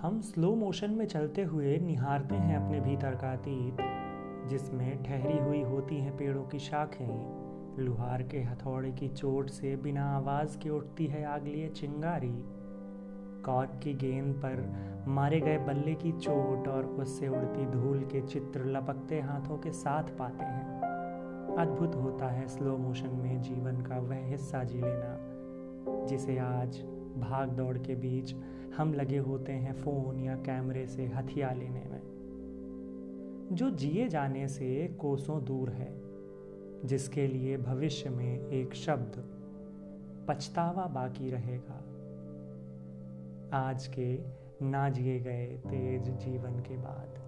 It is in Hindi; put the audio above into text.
हम स्लो मोशन में चलते हुए निहारते हैं अपने भीतर का अतीत, जिसमें ठहरी हुई होती हैं पेड़ों की शाखें। लुहार के हथौड़े की चोट से बिना आवाज़ के उठती है आग लिए चिंगारी। कॉर्क की गेंद पर मारे गए बल्ले की चोट और उससे उड़ती धूल के चित्र लपकते हाथों के साथ पाते हैं। अद्भुत होता है स्लो मोशन में जीवन का वह हिस्सा जी लेना, जिसे आज भाग दौड़ के बीच हम लगे होते हैं फ़ोन या कैमरे से हथिया लेने में। जो जिए जाने से कोसों दूर है, जिसके लिए भविष्य में एक शब्द पछतावा बाकी रहेगा। आज के ना जिए गए तेज जीवन के बाद।